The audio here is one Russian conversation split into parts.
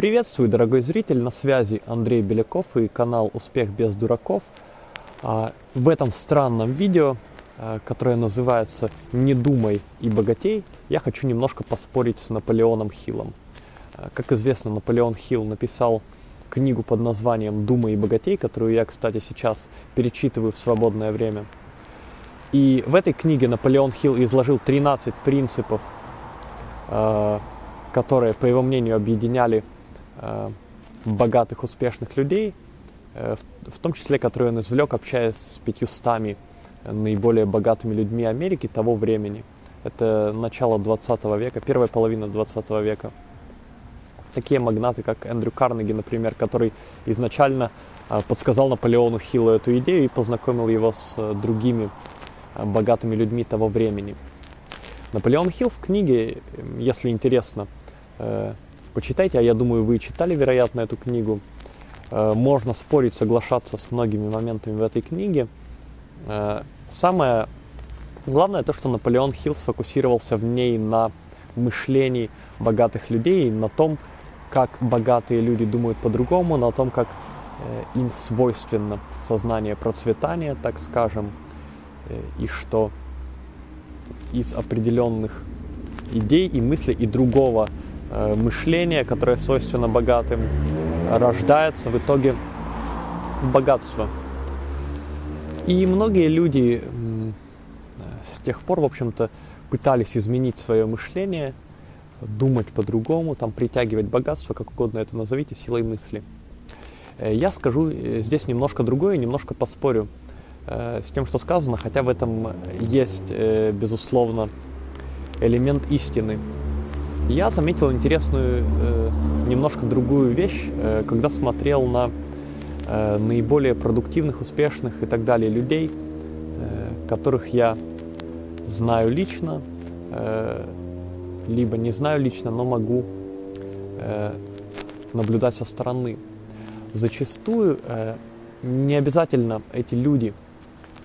Приветствую, дорогой зритель, на связи Андрей Беляков и канал «Успех без дураков». А, в этом странном видео, а, которое называется «Не думай и богатей», я хочу немножко поспорить с Наполеоном Хиллом. А, как известно, Наполеон Хилл написал книгу под названием «Думай и богатей», которую я, кстати, сейчас перечитываю в свободное время. И в этой книге Наполеон Хилл изложил 13 принципов, которые, по его мнению, объединяли богатых, успешных людей, э, в, том числе, которые он извлек, общаясь с пятьюстами наиболее богатыми людьми Америки того времени. Это начало 20 века, первая половина 20 века. Такие магнаты, как Эндрю Карнеги, например, который изначально э, подсказал Наполеону Хиллу эту идею и познакомил его с другими богатыми людьми того времени. Наполеон Хилл в книге, если интересно, почитайте, а я думаю, вы читали, вероятно, эту книгу. Э, можно спорить, соглашаться с многими моментами в этой книге. Э, самое главное то, что Наполеон Хилл сфокусировался в ней на мышлении богатых людей, на том, как богатые люди думают по-другому, на том, как э, им свойственно сознание процветания, так скажем, и что из определенных идей и мыслей и другого мышление, которое свойственно богатым, рождается в итоге богатство. И многие люди с тех пор, в общем-то, пытались изменить свое мышление, думать по-другому, там, притягивать богатство, как угодно это назовите, силой мысли. Э, я скажу э, здесь немножко другое, немножко поспорю с тем, что сказано, хотя в этом есть, безусловно, элемент истины. Я заметил интересную, э, немножко другую вещь, э, когда смотрел на э, наиболее продуктивных, успешных и так далее людей, которых я знаю лично, либо не знаю лично, но могу наблюдать со стороны. Зачастую не обязательно эти люди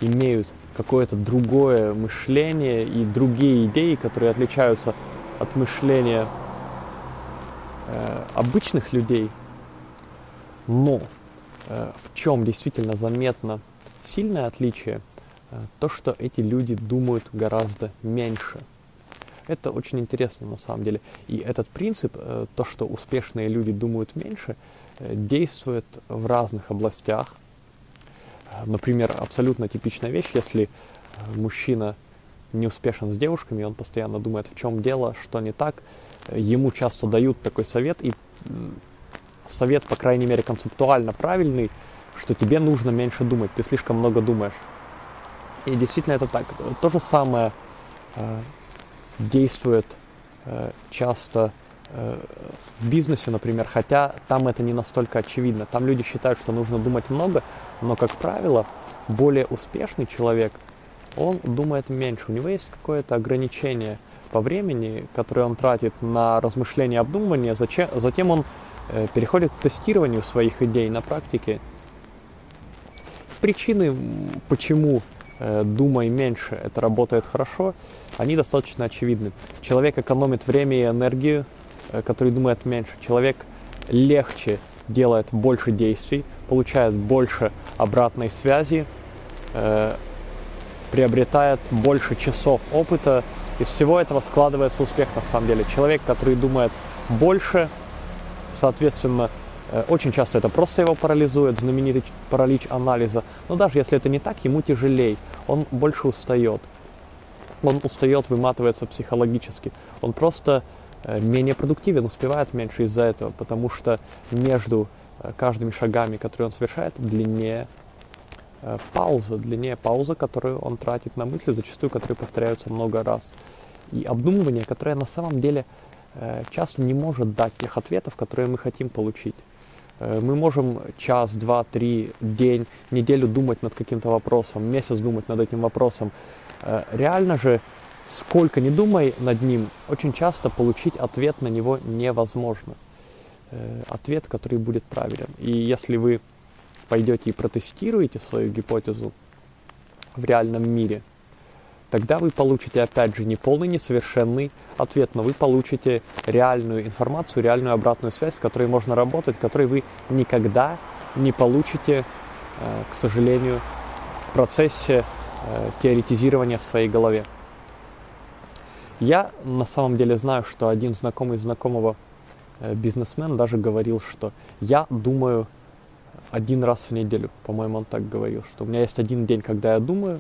имеют какое-то другое мышление и другие идеи, которые отличаются от мышления э, обычных людей, но э, в чем действительно заметно сильное отличие, э, то, что эти люди думают гораздо меньше. Это очень интересно на самом деле. И этот принцип, э, то, что успешные люди думают меньше, э, действует в разных областях. Например, абсолютно типичная вещь, если э, мужчина не успешен с девушками, он постоянно думает, в чем дело, что не так. Ему часто дают такой совет, и совет, по крайней мере, концептуально правильный, что тебе нужно меньше думать, ты слишком много думаешь. И действительно это так. То же самое э, действует э, часто э, в бизнесе, например, хотя там это не настолько очевидно. Там люди считают, что нужно думать много, но, как правило, более успешный человек – он думает меньше. У него есть какое-то ограничение по времени, которое он тратит на размышление, обдумывание, зачем, затем он э, переходит к тестированию своих идей на практике. Причины, почему э, думай меньше, это работает хорошо, они достаточно очевидны. Человек экономит время и энергию, э, который думает меньше. Человек легче делает больше действий, получает больше обратной связи, приобретает больше часов опыта. Из всего этого складывается успех на самом деле. Человек, который думает больше, соответственно, э, очень часто это просто его парализует, знаменитый паралич анализа. Но даже если это не так, ему тяжелее, он больше устает. Он устает, выматывается психологически. Он просто э, менее продуктивен, успевает меньше из-за этого, потому что между э, каждыми шагами, которые он совершает, длиннее пауза, длиннее пауза, которую он тратит на мысли, зачастую которые повторяются много раз. И обдумывание, которое на самом деле э, часто не может дать тех ответов, которые мы хотим получить. Э, мы можем час, два, три, день, неделю думать над каким-то вопросом, месяц думать над этим вопросом. Реально же, сколько ни думай над ним, очень часто получить ответ на него невозможно. Ответ, который будет правилен. И если вы пойдете и протестируете свою гипотезу в реальном мире, тогда вы получите, опять же, не полный, несовершенный ответ, но вы получите реальную информацию, реальную обратную связь, с которой можно работать, которой вы никогда не получите, э, к сожалению, в процессе э, теоретизирования в своей голове. Я на самом деле знаю, что один знакомый знакомого э, бизнесмен даже говорил, что я думаю один раз в неделю, по-моему, он так говорил, что у меня есть один день, когда я думаю,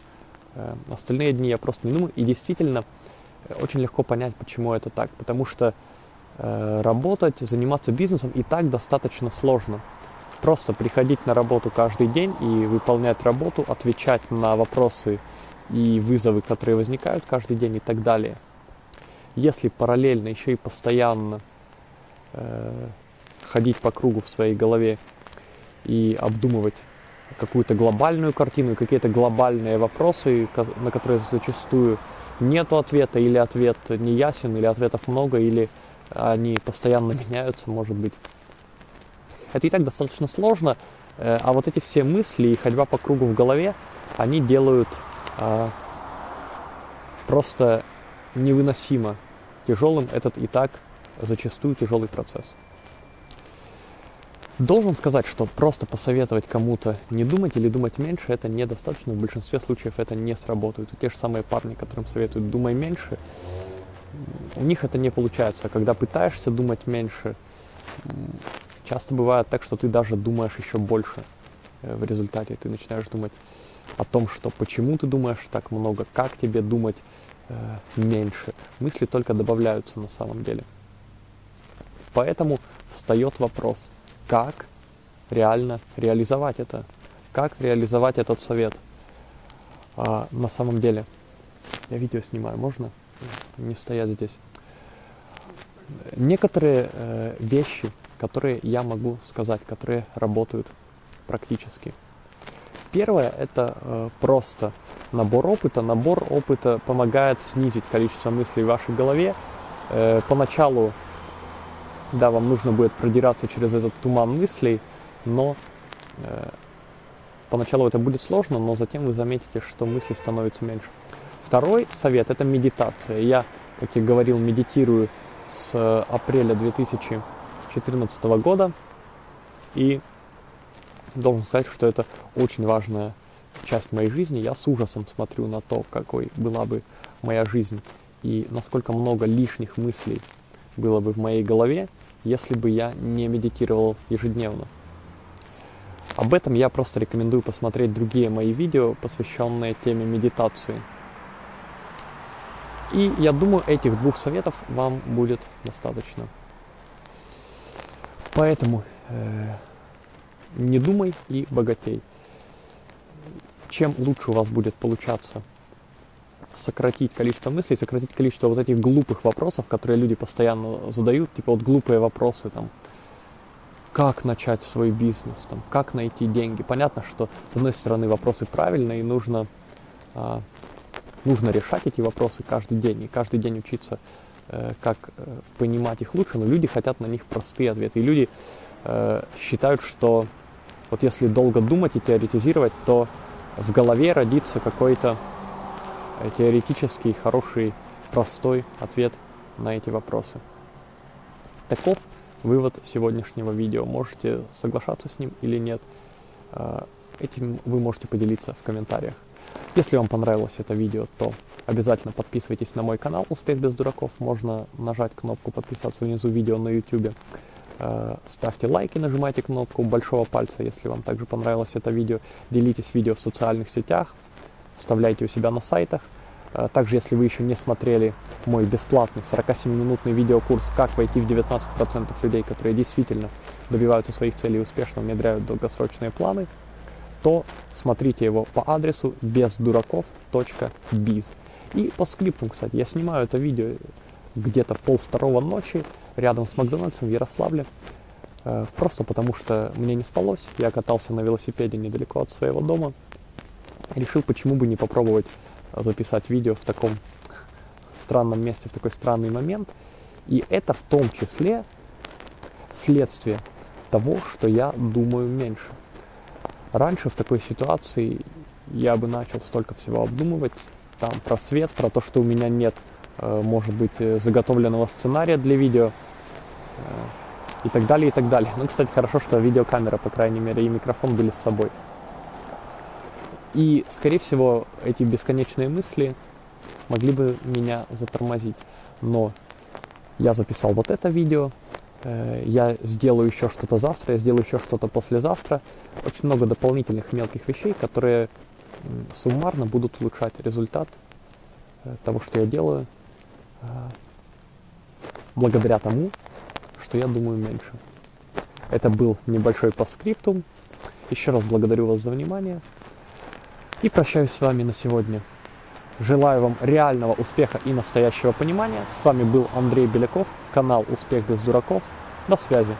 э, остальные дни я просто не думаю. И действительно, э, очень легко понять, почему это так. Потому что э, работать, заниматься бизнесом и так достаточно сложно. Просто приходить на работу каждый день и выполнять работу, отвечать на вопросы и вызовы, которые возникают каждый день и так далее – если параллельно еще и постоянно э, ходить по кругу в своей голове и обдумывать какую-то глобальную картину, какие-то глобальные вопросы, на которые зачастую нет ответа, или ответ не ясен, или ответов много, или они постоянно меняются, может быть. Это и так достаточно сложно, э, а вот эти все мысли и ходьба по кругу в голове, они делают а, просто невыносимо тяжелым этот и так зачастую тяжелый процесс. Должен сказать, что просто посоветовать кому-то не думать или думать меньше, это недостаточно. В большинстве случаев это не сработает. И те же самые парни, которым советуют «думай меньше», у них это не получается. Когда пытаешься думать меньше, часто бывает так, что ты даже думаешь еще больше э, в результате. Ты начинаешь думать о том, что почему ты думаешь так много, как тебе думать, э, меньше. Мысли только добавляются на самом деле. Поэтому встает вопрос, как реально реализовать это, как реализовать этот совет. А, на самом деле, я видео снимаю, можно не стоять здесь. Некоторые э, вещи, которые я могу сказать, которые работают практически – Первое – это э, просто набор опыта. Набор опыта помогает снизить количество мыслей в вашей голове. Э, поначалу, да, вам нужно будет продираться через этот туман мыслей, но э, поначалу это будет сложно, но затем вы заметите, что мысли становятся меньше. Второй совет – это медитация. Я, как я говорил, медитирую с апреля 2014 года. И должен сказать, что это очень важная часть моей жизни. Я с ужасом смотрю на то, какой была бы моя жизнь и насколько много лишних мыслей было бы в моей голове, если бы я не медитировал ежедневно. Об этом я просто рекомендую посмотреть другие мои видео, посвященные теме медитации. И я думаю, этих двух советов вам будет достаточно. Поэтому э, не думай и богатей. Чем лучше у вас будет получаться сократить количество мыслей, сократить количество вот этих глупых вопросов, которые люди постоянно задают, типа вот глупые вопросы там, как начать свой бизнес, там, как найти деньги. Понятно, что с одной стороны вопросы правильные, и нужно, а, нужно решать эти вопросы каждый день, и каждый день учиться, э, как э, понимать их лучше, но люди хотят на них простые ответы. И люди э, считают, что вот если долго думать и теоретизировать, то в голове родится какой-то э, теоретический, хороший, простой ответ на эти вопросы. Таков вывод сегодняшнего видео. Можете соглашаться с ним или нет. Э, этим вы можете поделиться в комментариях. Если вам понравилось это видео, то обязательно подписывайтесь на мой канал «Успех без дураков». Можно нажать кнопку «Подписаться» внизу видео на YouTube. Э, ставьте лайки, нажимайте кнопку большого пальца, если вам также понравилось это видео. Делитесь видео в социальных сетях, вставляйте у себя на сайтах. Э, также, если вы еще не смотрели мой бесплатный 47-минутный видеокурс «Как войти в 19% людей, которые действительно добиваются своих целей и успешно внедряют долгосрочные планы», то смотрите его по адресу бездураков.biz. И по скрипту, кстати, я снимаю это видео где-то пол второго ночи, рядом с Макдональдсом в Ярославле. Э, просто потому что мне не спалось. Я катался на велосипеде недалеко от своего дома. Решил, почему бы не попробовать записать видео в таком странном месте, в такой странный момент. И это в том числе следствие того, что я думаю меньше. Раньше в такой ситуации я бы начал столько всего обдумывать, там, про свет, про то, что у меня нет, э, может быть, э, заготовленного сценария для видео и так далее, и так далее. Ну, кстати, хорошо, что видеокамера, по крайней мере, и микрофон были с собой. И, скорее всего, эти бесконечные мысли могли бы меня затормозить. Но я записал вот это видео, э, я сделаю еще что-то завтра, я сделаю еще что-то послезавтра. Очень много дополнительных мелких вещей, которые суммарно будут улучшать результат э, того, что я делаю, э, благодаря тому, что я думаю меньше. Это был небольшой постскриптум. Еще раз благодарю вас за внимание и прощаюсь с вами на сегодня. Желаю вам реального успеха и настоящего понимания. С вами был Андрей Беляков, канал «Успех без дураков». До связи.